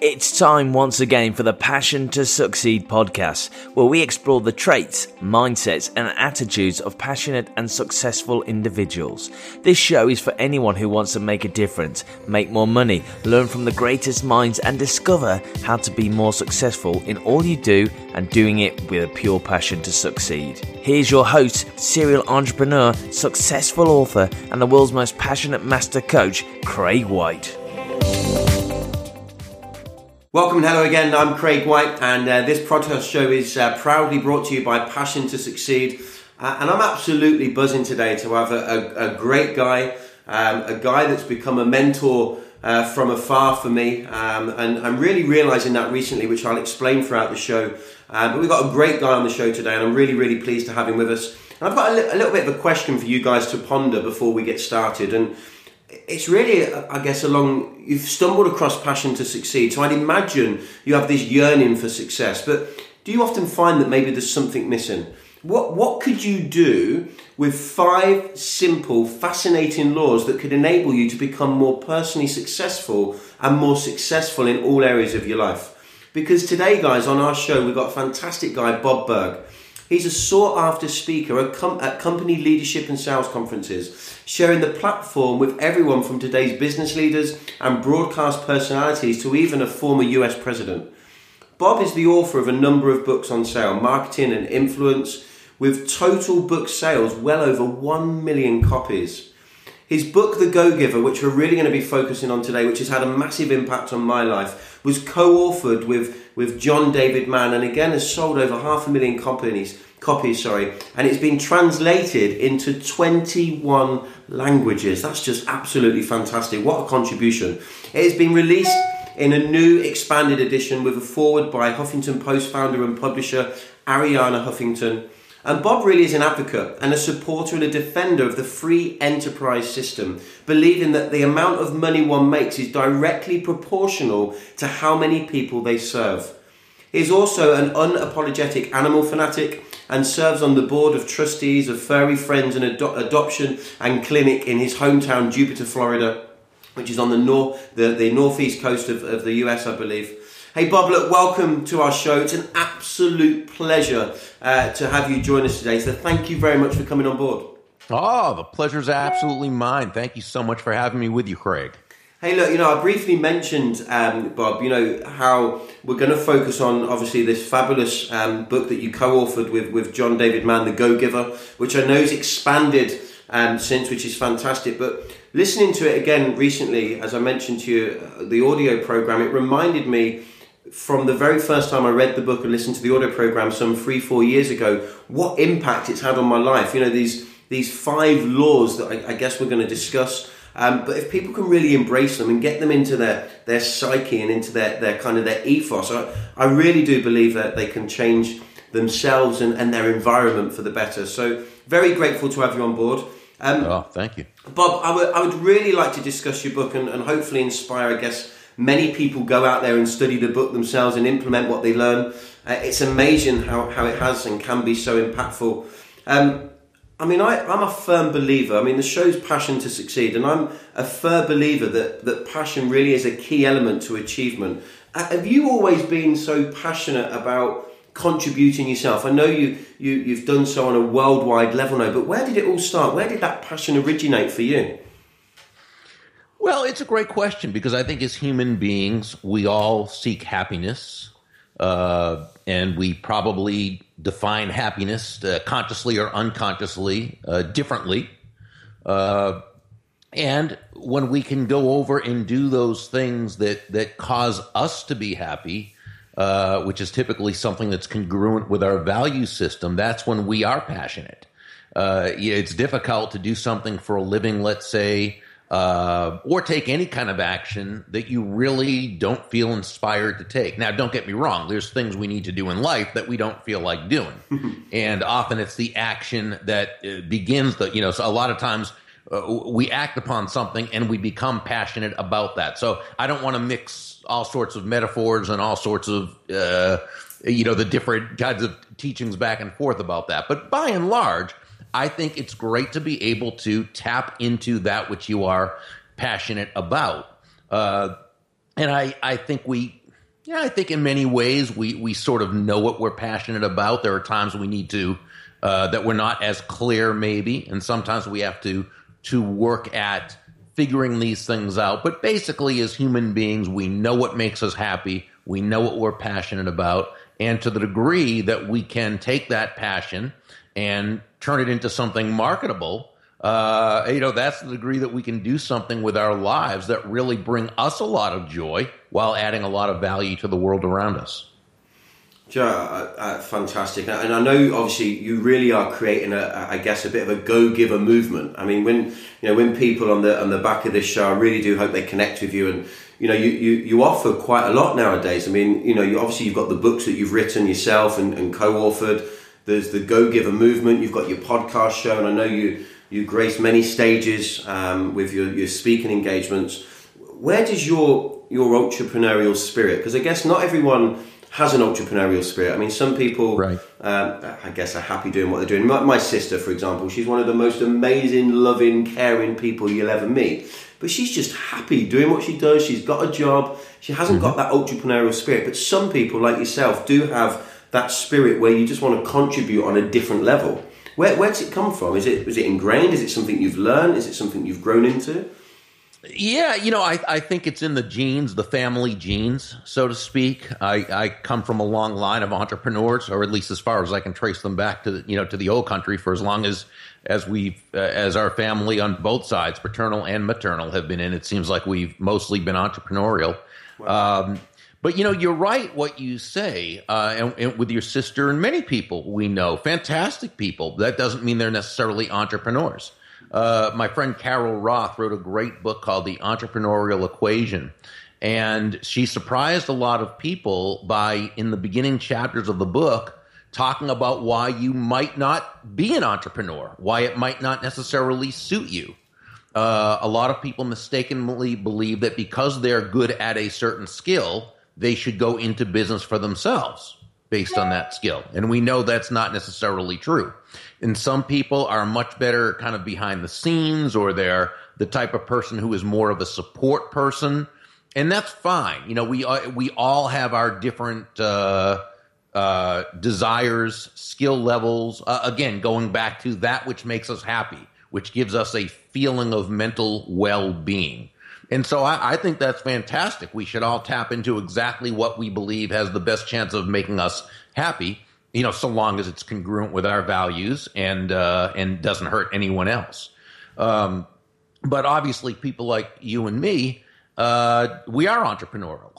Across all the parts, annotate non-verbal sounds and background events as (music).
It's time once again for the Passion to Succeed podcast, where we explore the traits, mindsets, and attitudes of passionate and successful individuals. This show is for anyone who wants to make a difference, make more money, learn from the greatest minds, and discover how to be more successful in all you do and doing it with a pure passion to succeed. Here's your host, serial entrepreneur, successful author, and the world's most passionate master coach, Craig White. Welcome and hello again. I'm Craig White, and uh, this podcast show is uh, proudly brought to you by Passion to Succeed. Uh, and I'm absolutely buzzing today to have a, a, a great guy, um, a guy that's become a mentor uh, from afar for me. Um, and I'm really realizing that recently, which I'll explain throughout the show. Uh, but we've got a great guy on the show today, and I'm really, really pleased to have him with us. And I've got a, li- a little bit of a question for you guys to ponder before we get started. And it's really, I guess, along you've stumbled across passion to succeed. So I'd imagine you have this yearning for success, but do you often find that maybe there's something missing? What what could you do with five simple, fascinating laws that could enable you to become more personally successful and more successful in all areas of your life? Because today, guys, on our show, we've got a fantastic guy, Bob Burg. He's a sought after speaker at, com- at company leadership and sales conferences, sharing the platform with everyone from today's business leaders and broadcast personalities to even a former US president. Bob is the author of a number of books on sale, marketing, and influence, with total book sales well over 1 million copies. His book, The Go Giver, which we're really going to be focusing on today, which has had a massive impact on my life, was co authored with, with John David Mann and again has sold over half a million copies, copies sorry, and it's been translated into 21 languages. That's just absolutely fantastic. What a contribution. It has been released in a new expanded edition with a foreword by Huffington Post founder and publisher Arianna Huffington. And Bob really is an advocate and a supporter and a defender of the free enterprise system, believing that the amount of money one makes is directly proportional to how many people they serve. He is also an unapologetic animal fanatic and serves on the board of trustees of Furry Friends and Ado- Adoption and Clinic in his hometown, Jupiter, Florida, which is on the, north, the, the northeast coast of, of the US, I believe. Hey, Bob, look, welcome to our show. It's an absolute pleasure uh, to have you join us today. So, thank you very much for coming on board. Oh, the pleasure's absolutely mine. Thank you so much for having me with you, Craig. Hey, look, you know, I briefly mentioned, um, Bob, you know, how we're going to focus on obviously this fabulous um, book that you co authored with, with John David Mann, The Go Giver, which I know is expanded um, since, which is fantastic. But listening to it again recently, as I mentioned to you, uh, the audio program, it reminded me from the very first time I read the book and listened to the audio program some three, four years ago, what impact it's had on my life. You know, these these five laws that I, I guess we're going to discuss. Um, but if people can really embrace them and get them into their, their psyche and into their, their kind of their ethos, I, I really do believe that they can change themselves and, and their environment for the better. So very grateful to have you on board. Um, oh, thank you. Bob, I would, I would really like to discuss your book and, and hopefully inspire, I guess, many people go out there and study the book themselves and implement what they learn. Uh, it's amazing how, how it has and can be so impactful. Um, I mean, I, I'm a firm believer. I mean, the show's passion to succeed, and I'm a firm believer that, that passion really is a key element to achievement. Uh, have you always been so passionate about contributing yourself? I know you, you, you've done so on a worldwide level now, but where did it all start? Where did that passion originate for you? Well, it's a great question because I think as human beings, we all seek happiness. Uh, and we probably define happiness uh, consciously or unconsciously uh, differently. Uh, and when we can go over and do those things that, that cause us to be happy, uh, which is typically something that's congruent with our value system, that's when we are passionate. Uh, it's difficult to do something for a living, let's say, uh, or take any kind of action that you really don't feel inspired to take. Now, don't get me wrong, there's things we need to do in life that we don't feel like doing. (laughs) and often it's the action that uh, begins the, you know, so a lot of times uh, we act upon something and we become passionate about that. So I don't want to mix all sorts of metaphors and all sorts of, uh, you know, the different kinds of teachings back and forth about that. But by and large, I think it's great to be able to tap into that which you are passionate about. Uh, and I, I think we, Yeah, I think in many ways we we sort of know what we're passionate about. There are times we need to uh, that we're not as clear, maybe, and sometimes we have to to work at figuring these things out. But basically, as human beings, we know what makes us happy. We know what we're passionate about, and to the degree that we can take that passion and turn it into something marketable. Uh, you know, that's the degree that we can do something with our lives that really bring us a lot of joy while adding a lot of value to the world around us. Joe, uh, uh, fantastic, and I know obviously you really are creating a, I guess, a bit of a go-giver movement. I mean, when you know when people on the on the back of this show, I really do hope they connect with you, and you know, you, you, you offer quite a lot nowadays. I mean, you know, you obviously you've got the books that you've written yourself and, and co-authored. There's the go-giver movement. You've got your podcast show, and I know you you grace many stages um, with your, your speaking engagements. Where does your your entrepreneurial spirit? Because I guess not everyone has an entrepreneurial spirit. I mean, some people, right. um, I guess, are happy doing what they're doing. My, my, sister, for example, she's one of the most amazing, loving, caring people you'll ever meet. But she's just happy doing what she does. She's got a job. She hasn't mm-hmm. got that entrepreneurial spirit. But some people, like yourself, do have that spirit where you just want to contribute on a different level. Where, where does it come from? Is it, is it ingrained? Is it something you've learned? Is it something you've grown into? Yeah, you know, I, I think it's in the genes, the family genes, so to speak. I, I come from a long line of entrepreneurs, or at least as far as I can trace them back to you know to the old country for as long as as we uh, as our family on both sides, paternal and maternal, have been in. It seems like we've mostly been entrepreneurial. Wow. Um, but you know, you're right what you say, uh, and, and, with your sister and many people we know, fantastic people. That doesn't mean they're necessarily entrepreneurs. Uh, my friend Carol Roth wrote a great book called The Entrepreneurial Equation. And she surprised a lot of people by, in the beginning chapters of the book, talking about why you might not be an entrepreneur, why it might not necessarily suit you. Uh, a lot of people mistakenly believe that because they're good at a certain skill, they should go into business for themselves based on that skill. And we know that's not necessarily true. And some people are much better kind of behind the scenes or they're the type of person who is more of a support person. And that's fine. You know, we, uh, we all have our different, uh, uh, desires, skill levels. Uh, again, going back to that which makes us happy, which gives us a feeling of mental well being. And so I, I, think that's fantastic. We should all tap into exactly what we believe has the best chance of making us happy you know, so long as it's congruent with our values and uh, and doesn't hurt anyone else. Um, but obviously, people like you and me, uh, we are entrepreneurial.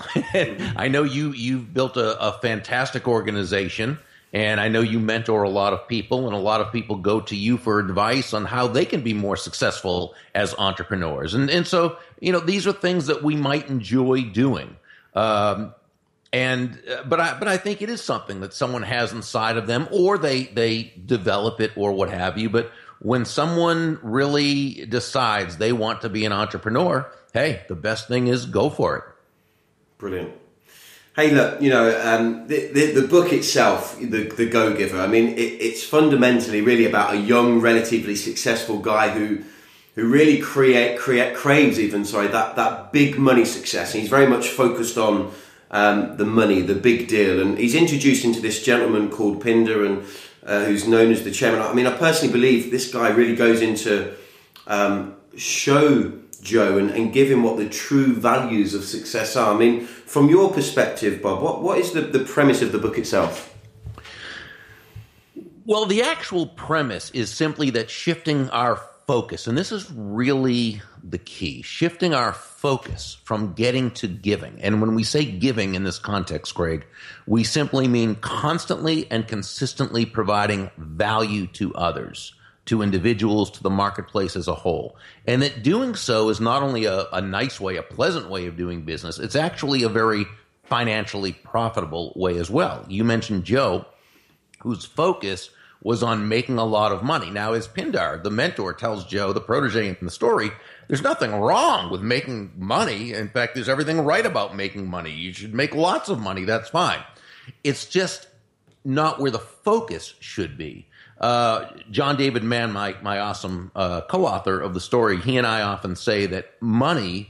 (laughs) I know you you've built a, a, fantastic organization, and I know you mentor a lot of people, and a lot of people go to you for advice on how they can be more successful as entrepreneurs. And and so you know, these are things that we might enjoy doing. Um, and uh, but I but I think it is something that someone has inside of them, or they they develop it, or what have you. But when someone really decides they want to be an entrepreneur, hey, the best thing is go for it. Brilliant. Hey, look, you know, um, the, the, the book itself, the the Go Giver. I mean, it, it's fundamentally really about a young, relatively successful guy who who really create create craves even sorry that that big money success. And he's very much focused on um, the money, the big deal. And he's introduced into this gentleman called Pindar, and uh, who's known as the chairman. I mean, I personally believe this guy really goes into um, show Joe and, and give him what the true values of success are. I mean, from your perspective, Bob, what, what is the, the premise of the book itself? Well, the actual premise is simply that shifting our focus, and this is really the key, shifting our focus from getting to giving. And when we say giving in this context, Greg, we simply mean constantly and consistently providing value to others, to individuals, to the marketplace as a whole. And that doing so is not only a, a nice way, a pleasant way of doing business, it's actually a very financially profitable way as well. You mentioned Joe, whose focus was on making a lot of money. Now, as Pindar, the mentor, tells Joe, the protege in the story, there's nothing wrong with making money. In fact, there's everything right about making money. You should make lots of money. That's fine. It's just not where the focus should be. Uh, John David Mann, my, my awesome uh, co author of the story, he and I often say that money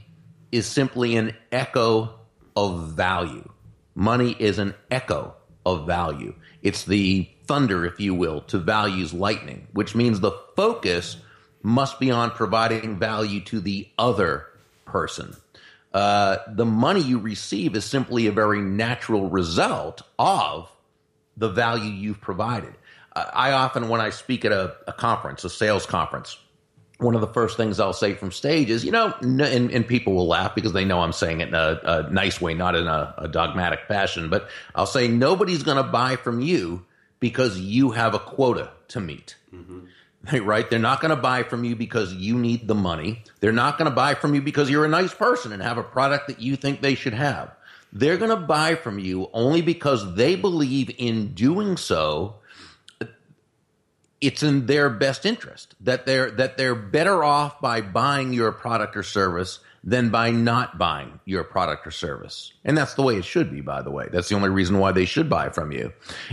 is simply an echo of value. Money is an echo of value. It's the thunder, if you will, to value's lightning, which means the focus must be on providing value to the other person. Uh, the money you receive is simply a very natural result of the value you've provided. I often, when I speak at a, a, conference, a sales conference, one of the first things I'll say from stage is, you know, and, and people will laugh because they know I'm saying it in a, a nice way, not in a, a dogmatic fashion, but I'll say nobody's going to buy from you because you have a quota to meet. Mm-hmm. Right? They're not going to buy from you because you need the money. They're not going to buy from you because you're a nice person and have a product that you think they should have. They're going to buy from you only because they believe in doing so it's in their best interest that they're that they're better off by buying your product or service than by not buying your product or service. And that's the way it should be, by the way. That's the only reason why they should buy from you.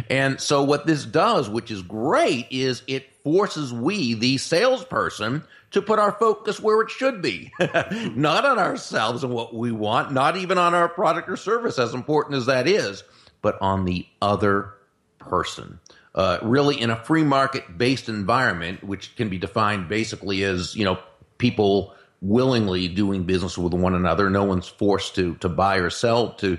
And so what this does, which is great, is it forces we, the salesperson, to put our focus where it should be. (laughs) not on ourselves and what we want, not even on our product or service, as important as that is, but on the other person. Uh, really, in a free market based environment, which can be defined basically as, you know, people willingly doing business with one another. No one's forced to to buy or sell to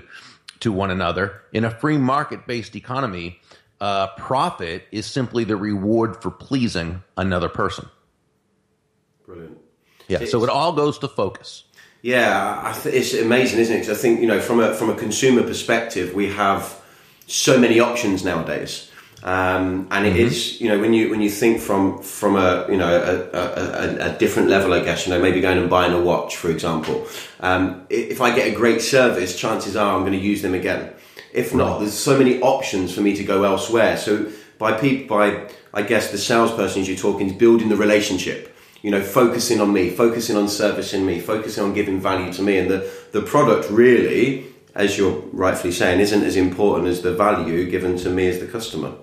to one another. In a free market based economy, uh, profit is simply the reward for pleasing another person. Brilliant. Yeah. It's, so it all goes to focus. Yeah, th- it's amazing, isn't it? Because I think you know, from a from a consumer perspective, we have so many options nowadays. Um, and it mm-hmm. is, you know, when you when you think from from a you know a, a, a, different level, I guess, you know, maybe going and buying a watch, for example. Um, if I get a great service, chances are I'm going to use them again. If not, there's so many options for me to go elsewhere. So by people, by I guess the salesperson you're talking is building the relationship. You know, focusing on me, focusing on servicing me, focusing on giving value to me, and the the product really, as you're rightfully saying, isn't as important as the value given to me as the customer.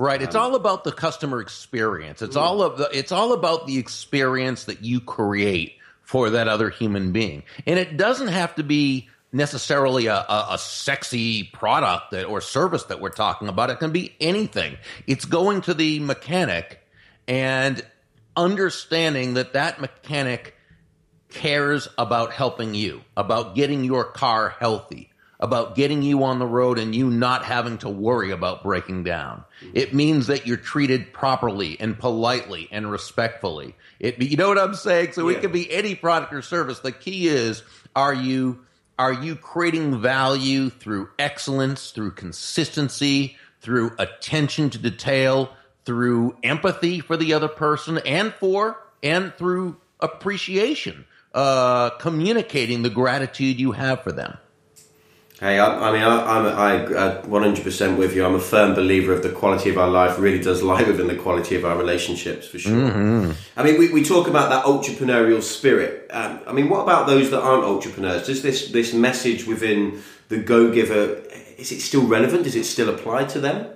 Right. It's um, all about the customer experience. It's all of the it's all about the experience that you create for that other human being. And it doesn't have to be necessarily a, a, a, sexy product that, or service that we're talking about. It can be anything. It's going to the mechanic and understanding that that mechanic cares about helping you, about getting your car healthy, about getting you on the road and you not having to worry about breaking down. It means that you're treated properly and politely and respectfully. It, you know what I'm saying? So yeah. it could be any product or service. The key is, are you, are you creating value through excellence, through consistency, through attention to detail, through empathy for the other person and for, and through appreciation, uh, communicating the gratitude you have for them. Hey, I, I mean, I, I'm I, 100% with you. I'm a firm believer of the quality of our life really does lie within the quality of our relationships, for sure. Mm-hmm. I mean, we, we talk about that entrepreneurial spirit. Um, I mean, what about those that aren't entrepreneurs? Does this this message within the Go Giver is it still relevant? Does it still apply to them?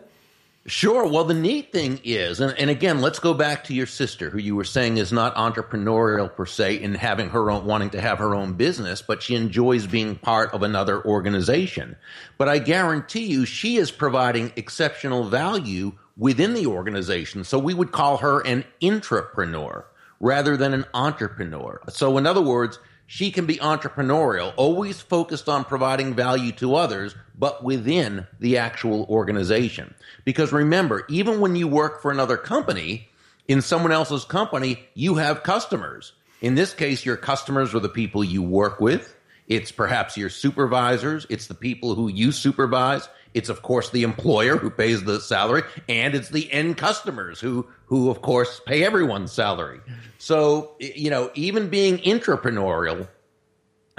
Sure. Well, the neat thing is, and, and, again, let's go back to your sister, who you were saying is not entrepreneurial per se in having her own, wanting to have her own business, but she enjoys being part of another organization. But I guarantee you, she is providing exceptional value within the organization. So we would call her an intrapreneur rather than an entrepreneur. So, in other words, she can be entrepreneurial, always focused on providing value to others, but within the actual organization. Because remember, even when you work for another company, in someone else's company, you have customers. In this case, your customers are the people you work with. It's perhaps your supervisors. It's the people who you supervise. It's of course the employer who pays the salary, and it's the end customers who, who of course pay everyone's salary. So, you know, even being entrepreneurial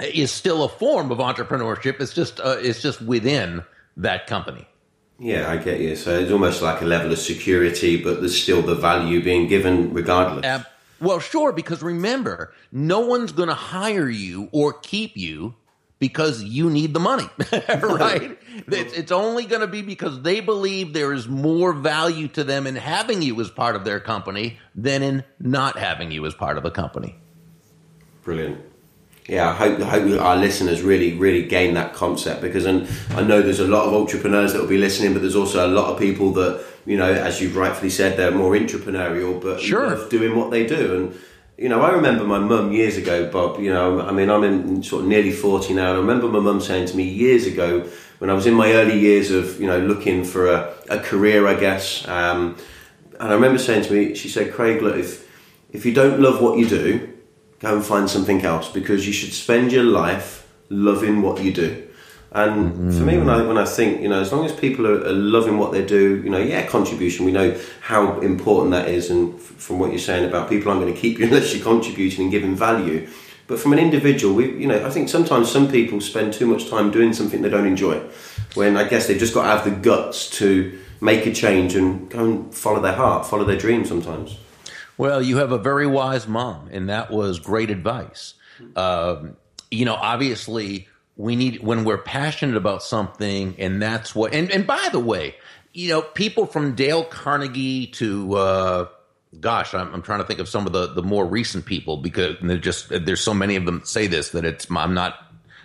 is still a form of entrepreneurship. It's just, uh, it's just within that company. Yeah, I get you. So it's almost like a level of security, but there's still the value being given regardless. Uh, well, sure, because remember, no one's going to hire you or keep you because you need the money, (laughs) right? (laughs) It's, it's only going to be because they believe there is more value to them in having you as part of their company than in not having you as part of the company. Brilliant. Yeah, I hope, I hope our listeners really, really gain that concept because and I know there's a lot of entrepreneurs that will be listening, but there's also a lot of people that, you know, as you've rightfully said, they're more entrepreneurial, but Sure. doing what they do. And, you know, I remember my mum years ago, Bob, you know, I mean, I'm in sort of nearly 40 now, and I remember my mum saying to me years ago when I was in my early years of, you know, looking for a, a career, I guess, um, and I remember saying to me, she said, Craig, look, if, if you don't love what you do, go and find something else because you should spend your life loving what you do. And for me, when I when I think, you know, as long as people are, are loving what they do, you know, yeah, contribution. We know how important that is, and f- from what you're saying about people aren't going to keep you (laughs) unless you're contributing and giving value. But from an individual, we, you know, I think sometimes some people spend too much time doing something they don't enjoy, when I guess they've just got to have the guts to make a change and go and follow their heart, follow their dream. Sometimes. Well, you have a very wise mom, and that was great advice. Um, you know, obviously, we need when we're passionate about something, and that's what. And, and by the way, you know, people from Dale Carnegie to, uh, gosh, I'm, I'm trying to think of some of the the more recent people because they're just there's so many of them say this that it's I'm not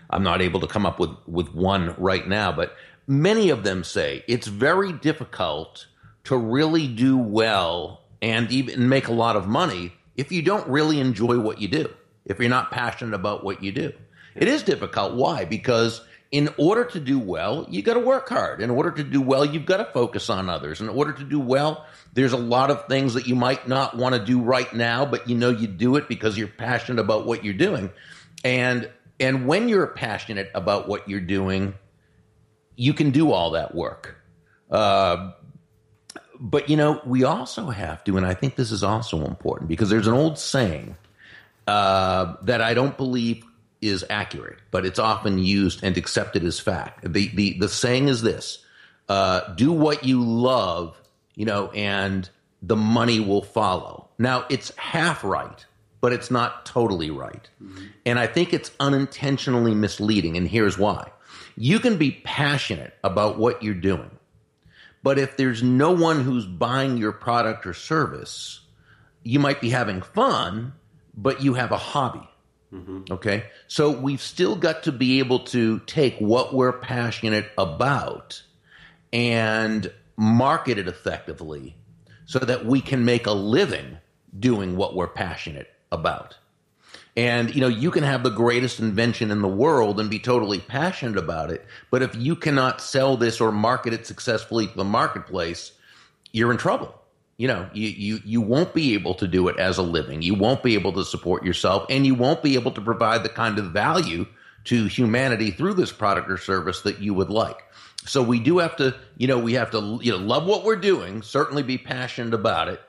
I'm not able to come up with with one right now, but many of them say it's very difficult to really do well and even make a lot of money if you don't really enjoy what you do. If you're not passionate about what you do. It is difficult. Why? Because in order to do well, you got to work hard. In order to do well, you've got to focus on others. In order to do well, there's a lot of things that you might not want to do right now, but you know you do it because you're passionate about what you're doing. And and when you're passionate about what you're doing, you can do all that work. Uh, but you know, we also have to, and I think this is also important because there's an old saying uh, that I don't believe is accurate, but it's often used and accepted as fact. The the the saying is this: uh, "Do what you love, you know, and the money will follow." Now, it's half right, but it's not totally right, and I think it's unintentionally misleading. And here's why: you can be passionate about what you're doing. But if there's no one who's buying your product or service, you might be having fun, but you have a hobby. Mm-hmm. Okay. So we've still got to be able to take what we're passionate about and market it effectively so that we can make a living doing what we're passionate about. And you know, you can have the greatest invention in the world and be totally passionate about it, but if you cannot sell this or market it successfully to the marketplace, you're in trouble. You know, you you you won't be able to do it as a living. You won't be able to support yourself and you won't be able to provide the kind of value to humanity through this product or service that you would like. So we do have to, you know, we have to you know, love what we're doing, certainly be passionate about it,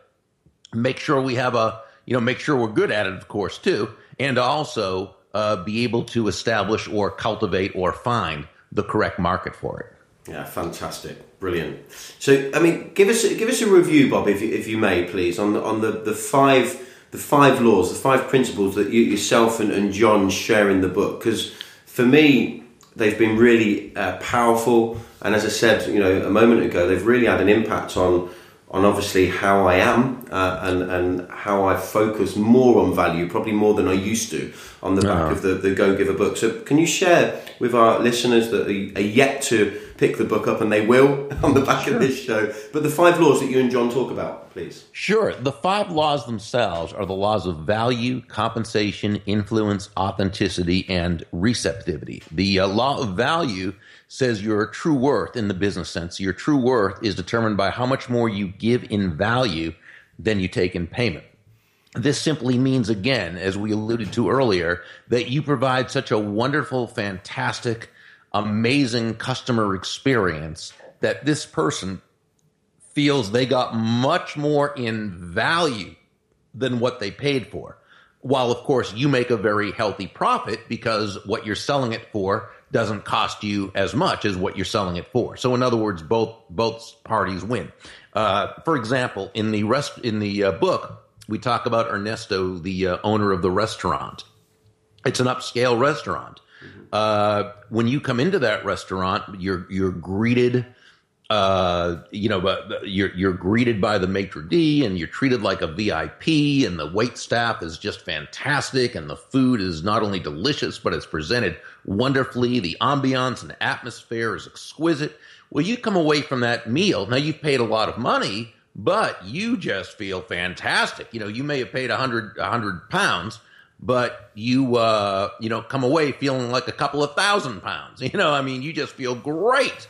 make sure we have a you know make sure we're good at it of course too and also uh, be able to establish or cultivate or find the correct market for it Yeah, fantastic, brilliant. So, I mean, give us give us a review, Bob, if you, if you may, please, on the, on the, the five the five laws, the five principles that you yourself and, and John share in the book. Because for me, they've been really uh, powerful, and as I said, you know, a moment ago, they've really had an impact on on obviously how I am uh, and and how I focus more on value, probably more than I used to, on the back of the, the Go Giver book. So, can you share with our listeners that are, are yet to pick the book up, and they will (laughs) on the back of this show, but the five laws that you and John talk about, please? Sure. The five laws themselves are the laws of value, compensation, influence, authenticity, and receptivity. The uh, law of value says your true worth in the business sense. Your true worth is determined by how much more you give in value than you take in payment. This simply means, again, as we alluded to earlier, that you provide such a wonderful, fantastic, amazing customer experience that this person feels they got much more in value than what they paid for. While, of course, you make a very healthy profit because what you're selling it for doesn't cost you as much as what you're selling it for. So, in other words, both both parties win. Uh, for example, in the rest in the uh, book, we talk about Ernesto, the uh, owner of the restaurant. It's an upscale restaurant. Uh, when you come into that restaurant, you're you're greeted uh, you know, you're you're greeted by the maitre d, and you're treated like a VIP, and the wait staff is just fantastic, and the food is not only delicious, but it's presented wonderfully. The ambiance and atmosphere is exquisite. Well, you come away from that meal now. You've paid a lot of money, but you just feel fantastic. You know, you may have paid a hundred a hundred pounds, but you uh, you know come away feeling like a couple of thousand pounds. (laughs) You know, I mean, you just feel great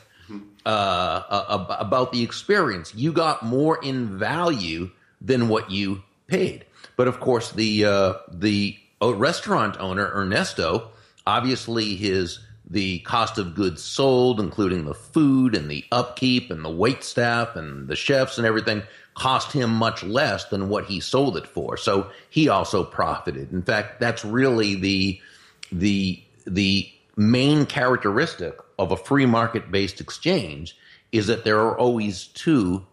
uh, uh, about the experience. You got more in value than what you paid. But of course, the uh, the uh, restaurant owner Ernesto, obviously his the cost of goods sold, including the food and the upkeep and the wait staff and the chefs and everything, cost him much less than what he sold it for. So he also profited. In fact, that's really the the the main characteristic of a free market based exchange is that there are always two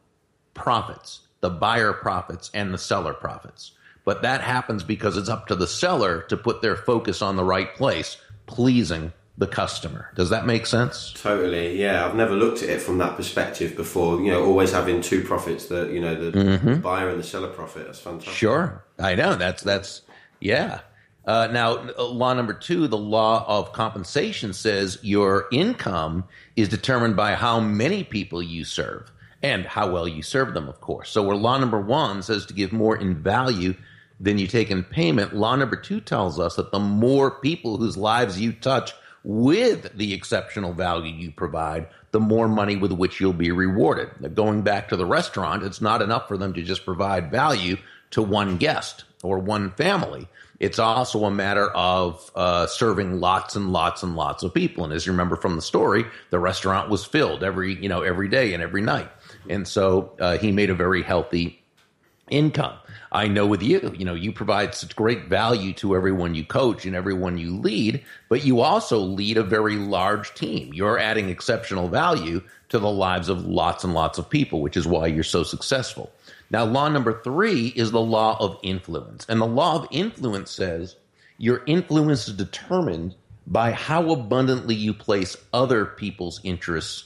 profits the buyer profits and the seller profits. But that happens because it's up to the seller to put their focus on the right place, pleasing the customer. Does that make sense? Totally. Yeah, I've never looked at it from that perspective before. You know, always having two profits that you know the mm-hmm. buyer and the seller profit. That's fantastic. Sure, I know. That's that's yeah. Uh, now, law number two, the law of compensation says your income is determined by how many people you serve and how well you serve them, of course. So, where law number one says to give more in value than you take in payment, law number two tells us that the more people whose lives you touch with the exceptional value you provide, the more money with which you'll be rewarded. Now, going back to the restaurant, it's not enough for them to just provide value to one guest or one family it's also a matter of uh, serving lots and lots and lots of people. And as you remember from the story, the restaurant was filled every you know every day and every night, and so uh, he made a very healthy income. I know with you, you know, you provide such great value to everyone you coach and everyone you lead, but you also lead a very large team. You're adding exceptional value to the lives of lots and lots of people, which is why you're so successful. Now, law number three is the law of influence. And the law of influence says your influence is determined by how abundantly you place other people's interests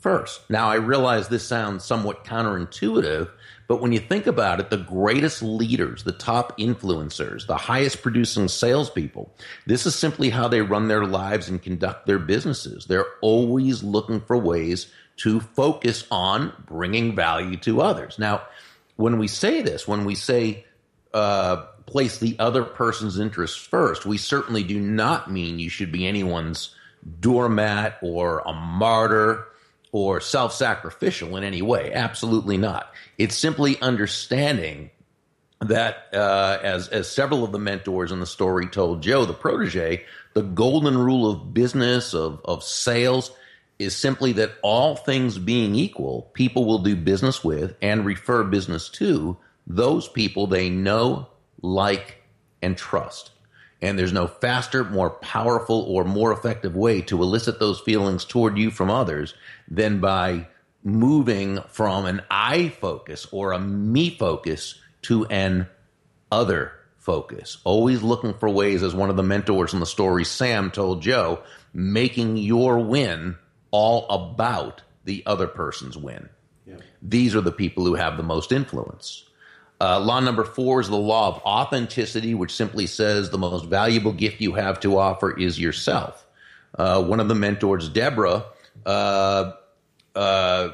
first. Now, I realize this sounds somewhat counterintuitive, but when you think about it, the greatest leaders, the top influencers, the highest producing salespeople, this is simply how they run their lives and conduct their businesses. They're always looking for ways to focus on bringing value to others. Now, when we say this, when we say uh, place the other person's interests first, we certainly do not mean you should be anyone's doormat or a martyr or self sacrificial in any way. Absolutely not. It's simply understanding that, uh, as, as several of the mentors in the story told Joe, the protege, the golden rule of business, of, of sales, is simply that all things being equal, people will do business with and refer business to those people they know, like, and trust. And there's no faster, more powerful, or more effective way to elicit those feelings toward you from others than by moving from an I focus or a me focus to an other focus. Always looking for ways, as one of the mentors in the story, Sam told Joe, making your win all about the other person's win. Yeah. These are the people who have the most influence. Uh, law number four is the law of authenticity, which simply says the most valuable gift you have to offer is yourself. Uh, one of the mentors, Deborah, uh, uh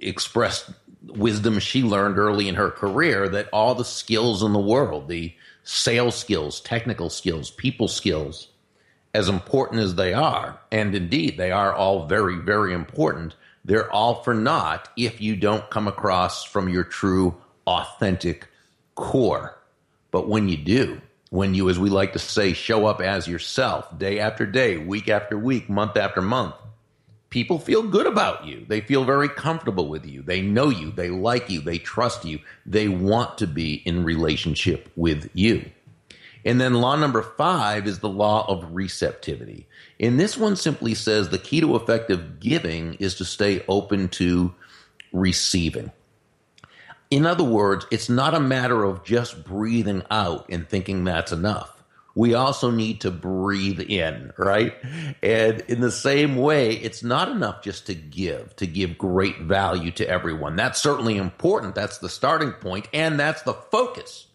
expressed wisdom she learned early in her career that all the skills in the world, the sales skills, technical skills, people skills, as important as they are, and indeed they are all very, very important, they're all for naught if you don't come across from your true, authentic core. But when you do, when you, as we like to say, show up as yourself day after day, week after week, month after month, people feel good about you. They feel very comfortable with you. They know you. They like you. They trust you. They want to be in relationship with you. And then law number five is the law of receptivity. And this one simply says the key to effective giving is to stay open to receiving. In other words, it's not a matter of just breathing out and thinking that's enough. we also need to breathe in, right? And in the same way, it's not enough just to give, to give great value to everyone. That's certainly important. That's the starting point and that's the focus,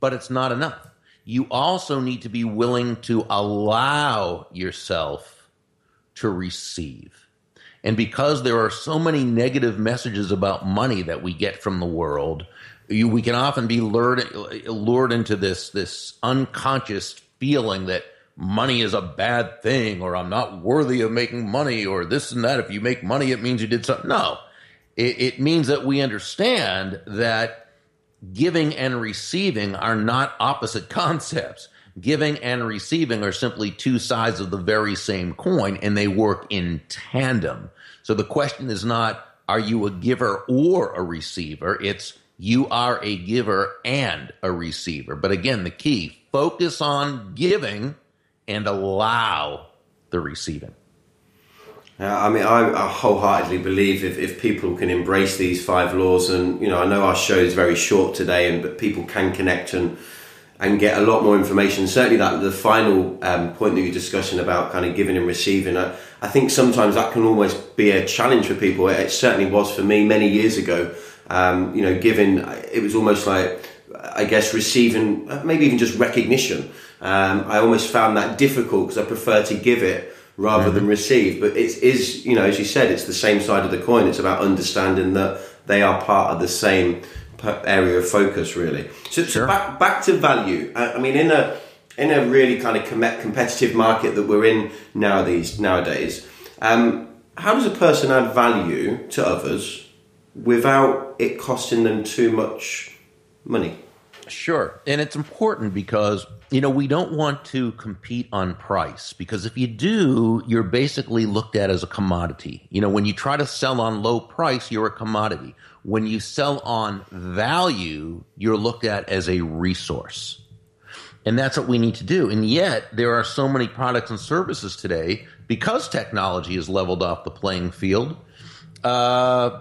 but it's not enough. You also need to be willing to allow yourself to receive. And because there are so many negative messages about money that we get from the world, you, we can often be lured, lured into this, this unconscious feeling that money is a bad thing or I'm not worthy of making money or this and that. If you make money, it means you did something. No, it, it means that we understand that giving and receiving are not opposite (laughs) concepts. Giving and receiving are simply two sides of the very same coin and they work in tandem. So the question is not, are you a giver or a receiver? It's, you are a giver and a receiver. But again, the key focus on giving and allow the receiving. I mean, I, I, wholeheartedly believe if, if people can embrace these five laws, and you know, I know our show is very short today, and but people can connect and and get a lot more information. Certainly, that the final um, point that you're discussing about kind of giving and receiving, I, I, think sometimes that can almost be a challenge for people. It, it certainly was for me many years ago. Um, you know, giving it was almost like I guess receiving maybe even just recognition. Um, I almost found that difficult because I prefer to give it rather mm-hmm. than receive. But it is, you know, as you said, it's the same side of the coin. It's about understanding that they are part of the same area of focus, really. So, sure. so back back to value. I, I, mean, in a in a really kind of competitive market that we're in nowadays, nowadays, um, how does a person add value to others without it costing them too much money? Sure. And it's important because, you know, we don't want to compete on price because if you do, you're basically looked at as a commodity. You know, when you try to sell on low price, you're a commodity. When you sell on value, you're looked at as a resource. And that's what we need to do. And yet, there are so many products and services today because technology has leveled off the playing field. Uh,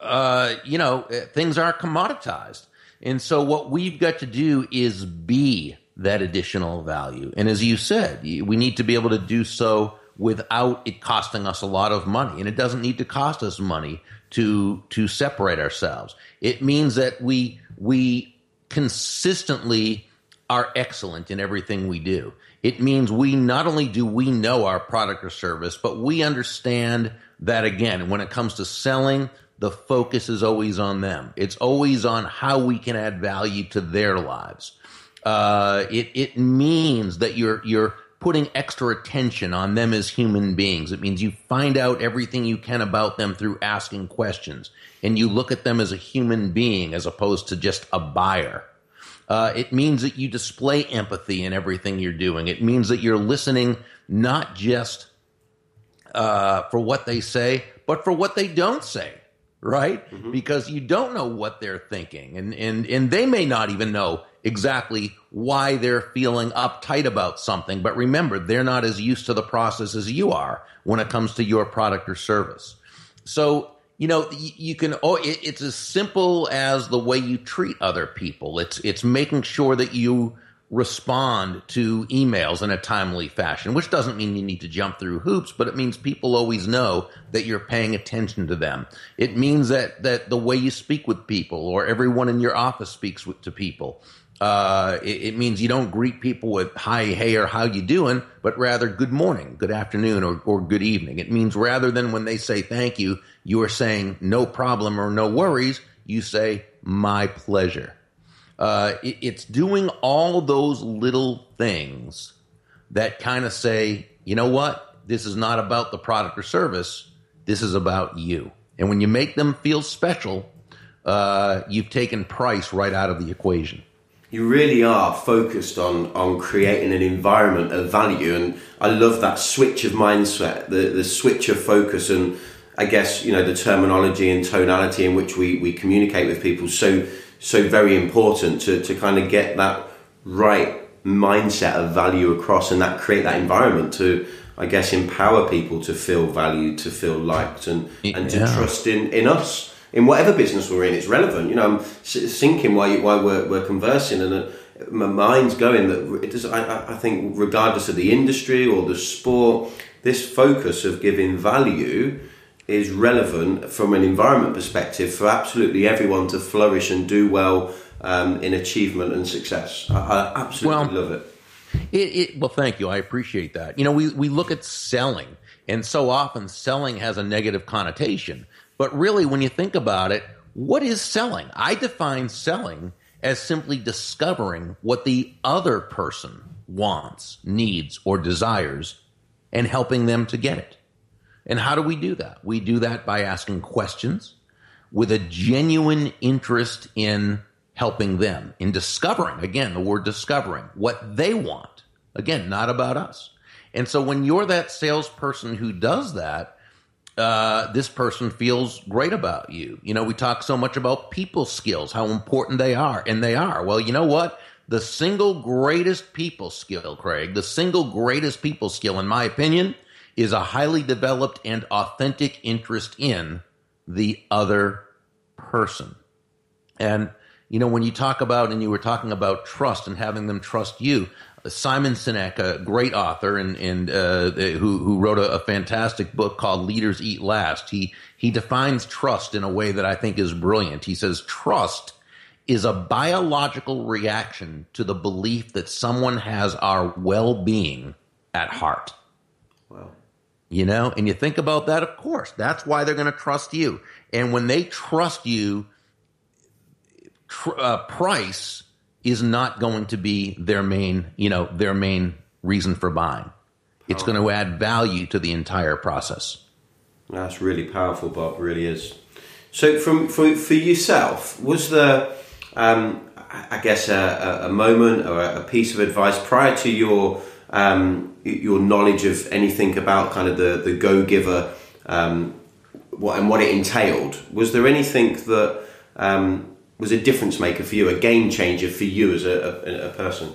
uh, you know, things are commoditized. And so what we've got to do is be that additional value. And as you said, we need to be able to do so without it costing us a lot of money. And it doesn't need to cost us money to to separate ourselves. It means that we we consistently are excellent in everything we do. It means we not only do we know our product or service, but we understand that again, when it comes to selling, the focus is always on them. It's always on how we can add value to their lives. Uh, it it means that you're you're putting extra attention on them as human beings. It means you find out everything you can about them through asking questions, and you look at them as a human being as opposed to just a buyer. Uh, it means that you display empathy in everything you're doing. It means that you're listening not just uh, for what they say, but for what they don't say right? Mm-hmm. Because you don't know what they're thinking, and and and they may not even know exactly why they're feeling uptight about something. But remember, they're not as used to the process as you are when it comes to your product or service. So you know you can oh it's as simple as the way you treat other people it's it's making sure that you respond to emails in a timely fashion, which doesn't mean you need to jump through hoops, but it means people always know that you're paying attention to them. It means that, that the way you speak with people or everyone in your office speaks with, to people. Uh, it, it, means you don't greet people with hi, hey, or how you doing, but rather good morning, good afternoon, or, or good evening. It means rather than when they say thank you, you are saying no problem or no worries, you say my pleasure. Uh, it, it's doing all those little things that kind of say, you know what? This is not about the product or service. This is about you. And when you make them feel special, uh, you've taken price right out of the equation. You really are focused on on creating an environment of value, and I love that switch of mindset, the the switch of focus, and I guess you know the terminology and tonality in which we we communicate with people. So so very important to, to kind of get that right mindset of value across and that create that environment to I guess empower people to feel valued, to feel liked, and and to yeah. trust in in us in whatever business we're in. It's relevant, you know. I'm thinking while you, while we're, we're conversing, and uh, my mind's going that it does. I, I think regardless of the industry or the sport, this focus of giving value is relevant from an environment perspective for absolutely everyone to flourish and do well um, in achievement and success. I, I absolutely well, love it. It, it. Well, thank you. I appreciate that. You know, we, we look at selling, and so often selling has a negative connotation. But really, when you think about it, what is selling? I define selling as simply discovering what the other person wants, needs, or desires and helping them to get it. And how do we do that? We do that by asking questions with a genuine interest in helping them, in discovering, again, the word discovering, what they want. Again, not about us. And so when you're that salesperson who does that, uh, this person feels great about you. You know, we talk so much about people skills, how important they are, and they are. Well, you know what? The single greatest people skill, Craig, the single greatest people skill, in my opinion, is a highly developed and authentic interest in the other person. And, you know, when you talk about, and you were talking about trust and having them trust you, Simon Sinek, a great author and, and uh, who, who wrote a, a, fantastic book called Leaders Eat Last, he, he defines trust in a way that I think is brilliant. He says, Trust is a biological reaction to the belief that someone has our well being at heart. Wow. You know, and you think about that, of course, that's why they're going to trust you. And when they trust you, tr- uh, price is not going to be their main, you know, their main reason for buying. It's going to add value to the entire process. That's really powerful, Bob. Really is. So, from for, for yourself, was there, um, I guess, a, a, moment or a piece of advice prior to your um, your knowledge of anything about kind of the the go giver, um, what and what it entailed? Was there anything that um, was a difference maker for you, a game changer for you as a, a, a person?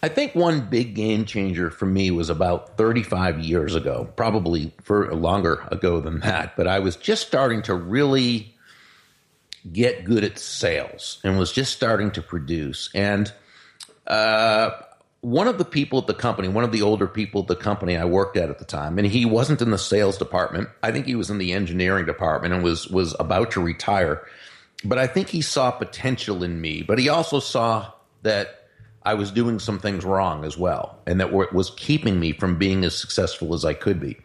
I think one big game changer for me was about 35 years ago, probably for longer ago than that. But I was just starting to really get good at sales and was just starting to produce. And uh, one of the people at the company, one of the older people at the company I worked at at the time, and he wasn't in the sales department. I think he was in the engineering department and was was about to retire but I think he saw potential in me. But he also saw that I was doing some things wrong as well, and that what was keeping me from being as successful as I could be.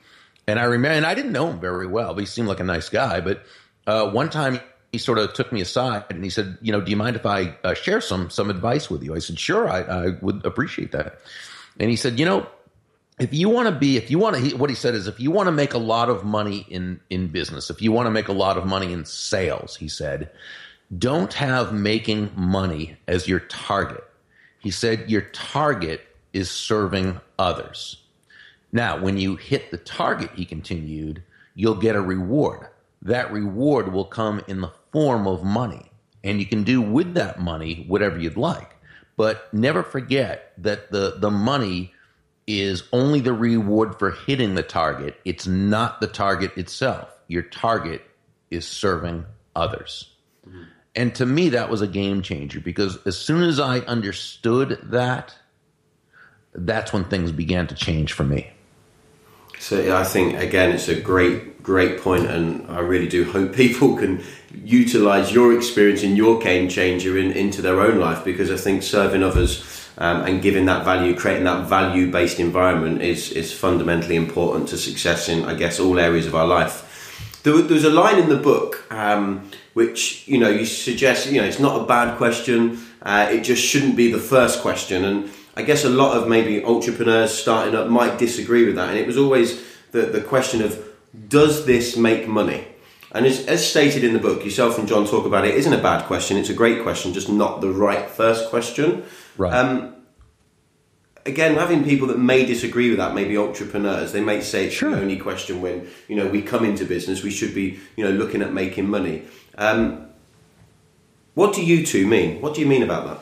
And I remember, and I didn't know him very well, but he seemed like a nice guy. But uh, one time he sort of took me aside and he said, "You know, do you mind if I uh, share some some advice with you?" I said, "Sure, I, I would appreciate that." And he said, "You know, if you want to be, if you want to, what he said is, if you want to make a lot of money in in business, if you want to make a lot of money in sales, he said, don't have making money as your target. He said your target is serving others. Now, when you hit the target, he continued, you'll get a reward. That reward will come in the form of money, and you can do with that money whatever you'd like. But never forget that the the money is only the reward for hitting the target. It's not the target itself. Your target is serving others. Mm-hmm. And to me, that was a game changer because as soon as I understood that, that's when things began to change for me. So I think again, it's a great, great point, and I really do hope (laughs) people can utilize your experience and your game changer in, into their own life because I think serving others um, and giving that value, creating that value based environment is, is fundamentally important to success in, I guess, all areas of our life. There, there's a line in the book um, which, you know, you suggest, you know, it's not a bad question, uh, it just shouldn't be the first question. And I guess a lot of maybe entrepreneurs starting up might disagree with that. And it was always the, the question of, does this make money? And as, as, stated in the book, yourself and John talk about it, isn't a bad question. It's a great question, just not the right first question. Right. Um, again, having people that may disagree with that, maybe entrepreneurs, they may say it's sure. the only question when you know we come into business, we should be you know looking at making money. Um, what do you two mean? What do you mean about that?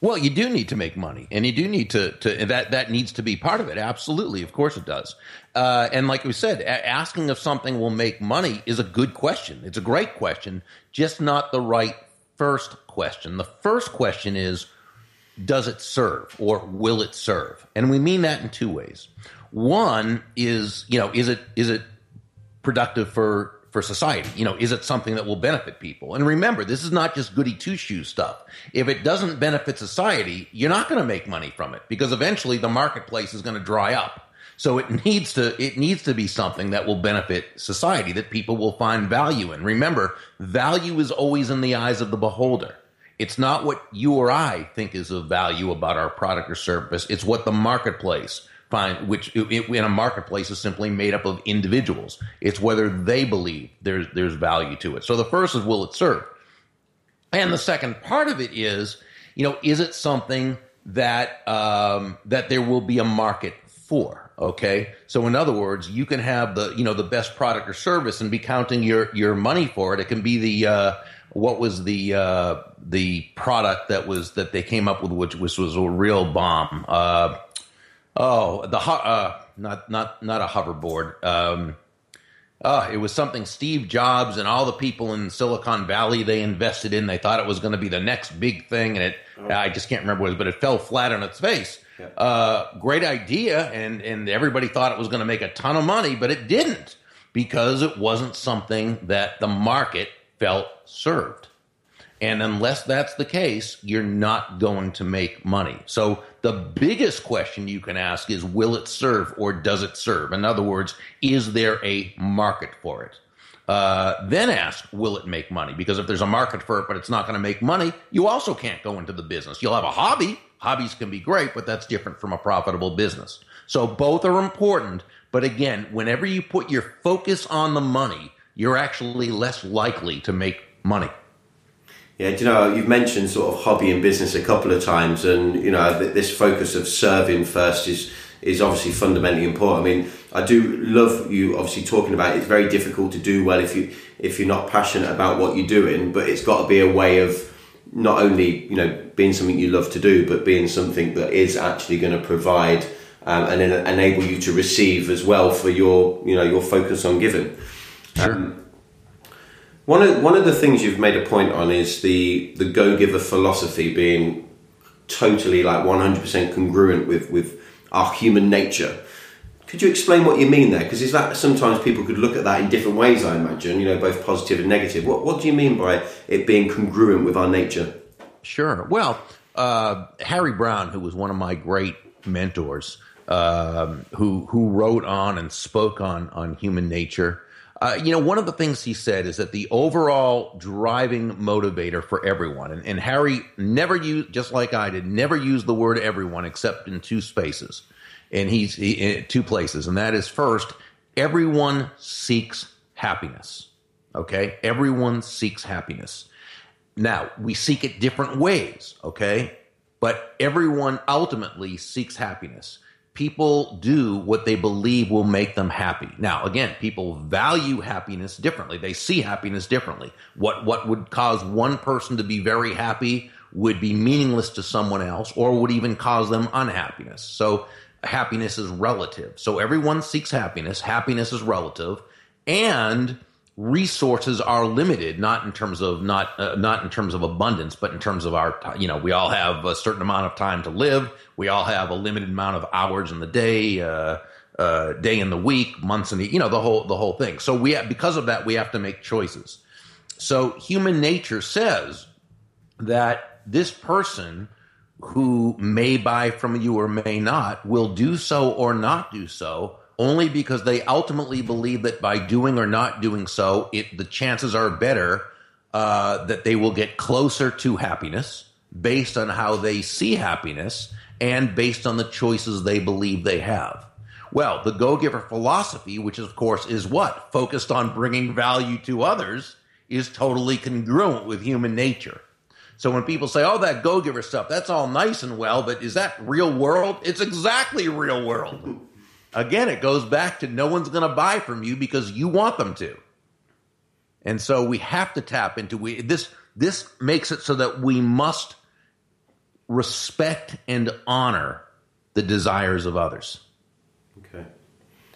Well, you do need to make money, and you do need to, to that that needs to be part of it. Absolutely, of course it does. Uh, and like we said, asking if something will make money is a good question. It's a great question, just not the right first question. The first question is does it serve or will it serve? And we mean that in two ways. One is, you know, is it is it productive for for society? You know, is it something that will benefit people? And remember, this is not just goody two shoes stuff. If it doesn't benefit society, you're not going to make money from it because eventually the marketplace is going to dry up. So it needs to it needs to be something that will benefit society that people will find value in. Remember, value is always in the eyes of the beholder. It's not what you or I think is of value about our product or service. It's what the marketplace find, which in a marketplace is simply made up of individuals. It's whether they believe there's there's value to it. So the first is will it serve, and the second part of it is, you know, is it something that um, that there will be a market for? Okay. So in other words, you can have the, you know, the best product or service and be counting your, your money for it. It can be the, uh, what was the, uh, the product that was, that they came up with, which, which was a real bomb. Uh, oh, the, uh, not, not, not a hoverboard. Um, uh, it was something Steve Jobs and all the people in Silicon Valley they invested in. They thought it was going to be the next big thing, and it oh. I just can't remember what it was, but it fell flat on its face. Uh, great idea, and and everybody thought it was going to make a ton of money, but it didn't because it wasn't something that the market felt served. And unless that's the case, you're not going to make money. So the biggest question you can ask is will it serve or does it serve? In other words, is there a market for it? Uh, then ask, will it make money? Because if there's a market for it, but it's not going to make money, you also can't go into the business. You'll have a hobby, Hobbies can be great, but that's different from a profitable business. So both are important. But again, whenever you put your focus on the money, you're actually less likely to make money. Yeah, you know, you've mentioned sort of hobby and business a couple of times, and you know, this focus of serving first is is obviously fundamentally important. I mean, I do love you obviously talking about it. it's very difficult to do well if you if you're not passionate about what you're doing, but it's got to be a way of not only you know being something you love to do, but being something that is actually going to provide um, and en- enable you to receive as well for your you know your focus on giving. Sure. Um, one of one of the things you've made a point on is the the go giver philosophy being totally like one hundred percent congruent with with our human nature. Could you explain what you mean there? Because is that sometimes people could look at that in different ways? I imagine, you know, both positive and negative. What What do you mean by it being congruent with our nature? Sure. Well, uh, Harry Browne, who was one of my great mentors, um, who who wrote on and spoke on on human nature. Uh, you know, one of the things he said is that the overall driving motivator for everyone, and, and Harry never used, just like I did, never used the word everyone except in two spaces and he's he, in two places, and that is first, everyone seeks happiness. Okay, everyone seeks happiness. Now we seek it different ways. Okay, but everyone ultimately seeks happiness. People do what they believe will make them happy. Now, again, people value happiness differently. They see happiness differently. What what would cause one person to be very happy would be meaningless to someone else, or would even cause them unhappiness. So happiness is relative. So everyone seeks happiness. Happiness is relative, and resources are limited. Not in terms of not uh, not in terms of abundance, but in terms of our. You know, we all have a certain amount of time to live. We all have a limited amount of hours in the day. Uh, uh, day in the week, months in the, you know, the whole the whole thing. So we have, because of that, we have to make choices. So human nature says that this person who may buy from you or may not will do so or not do so only because they ultimately believe that by doing or not doing so, it, the chances are better uh, that they will get closer to happiness based on how they see happiness and based on the choices they believe they have. Well, the go giver philosophy, which of course is what? Focused on bringing value to others, is totally congruent with human nature. So when people say, "Oh, that go giver stuff," that's all nice and well, but is that real world? It's exactly real world. Again, it goes back to no one's going to buy from you because you want them to. And so we have to tap into we this this makes it so that we must respect and honor the desires of others. Okay.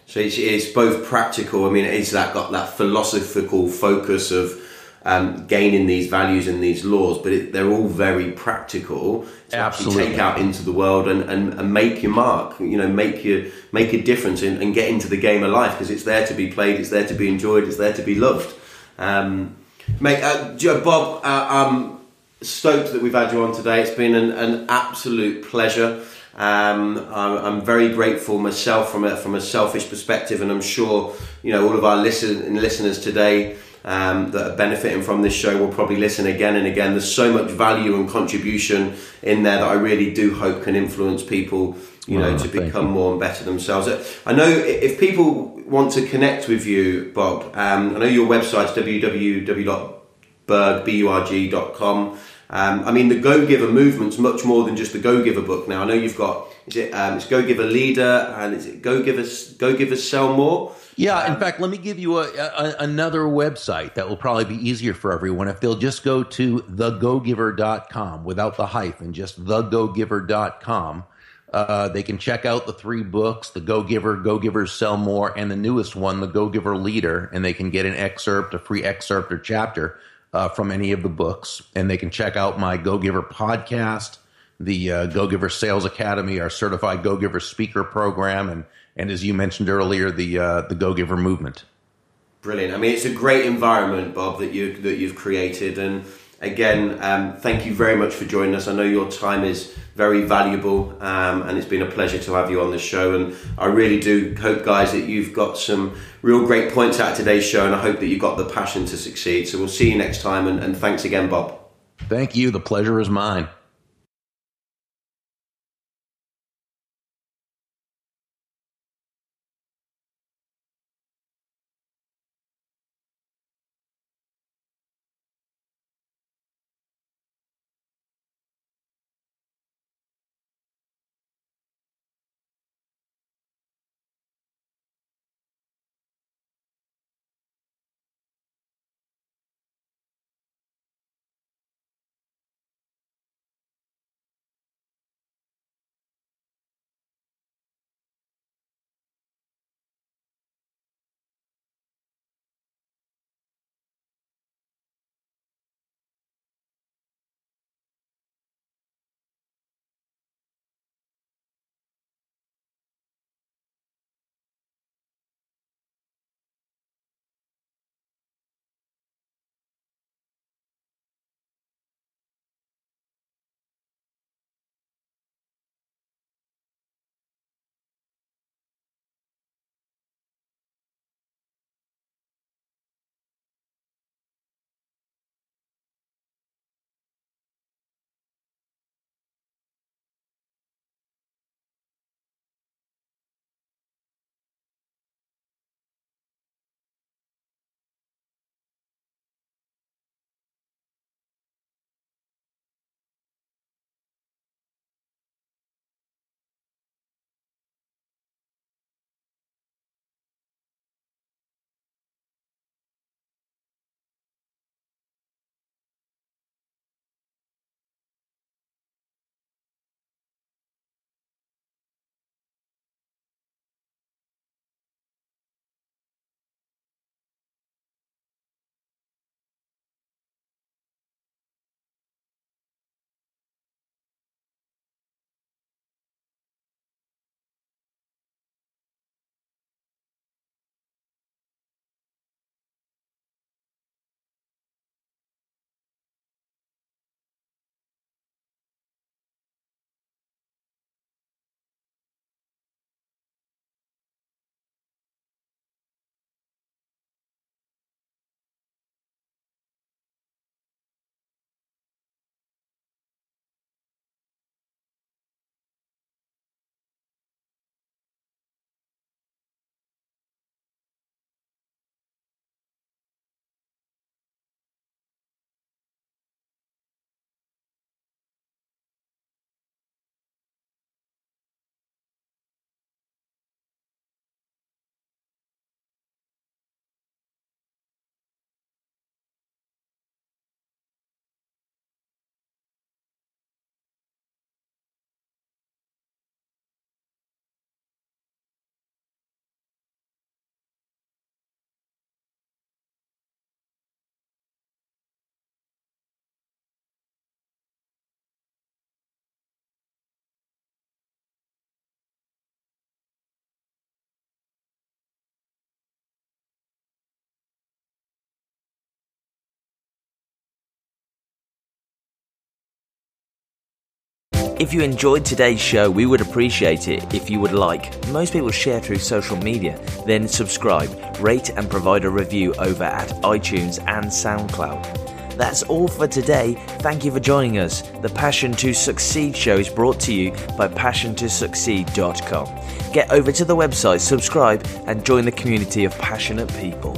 So it's, it's both practical. I mean, it's that got that philosophical focus of um, gaining these values and these laws, but it, they're all very practical to Absolutely. actually take out into the world and, and, and make your mark. You know, make your make a difference and, and get into the game of life because it's there to be played, it's there to be enjoyed, it's there to be loved. Um, mate, uh, Bob, uh, I'm stoked that we've had you on today. It's been an, an absolute pleasure. Um, I'm, I'm very grateful myself from a from a selfish perspective, and I'm sure you know all of our listen, listeners today um, that are benefiting from this show will probably listen again and again. There's so much value and contribution in there that I really do hope can influence people, you know, to become you. more and better themselves. I know if people want to connect with you, Bob, um, I know your website's www.burg.com. Um, I mean, the Go Giver movement's much more than just the Go Giver book now. I know you've got is it um, it's Go Giver Leader and is it Go Givers Go Givers Sell More? Yeah, in fact, let me give you a, a, another website that will probably be easier for everyone. If they'll just go to thegogiver.com without the hyphen, just thegogiver.com, uh, they can check out the three books The Go Giver, Go Givers Sell More, and the newest one, The Go Giver Leader, and they can get an excerpt, a free excerpt or chapter uh, from any of the books. And they can check out my Go Giver podcast, the uh, Go Giver Sales Academy, our certified Go Giver speaker program, and and as you mentioned earlier, the uh, the Go Giver movement. Brilliant. I mean, it's a great environment, Bob, that you that you've created. And again, um, thank you very much for joining us. I know your time is very valuable, um, and it's been a pleasure to have you on the show. And I really do hope, guys, that you've got some real great points out today's show, and I hope that you've got the passion to succeed. So we'll see you next time, and, and thanks again, Bob. Thank you. The pleasure is mine. If you enjoyed today's show, we would appreciate it if you would like. Most people share through social media, then subscribe, rate, and provide a review over at iTunes and SoundCloud. That's all for today. Thank you for joining us. The Passion to Succeed show is brought to you by passiontosucceed.com. Get over to the website, subscribe, and join the community of passionate people.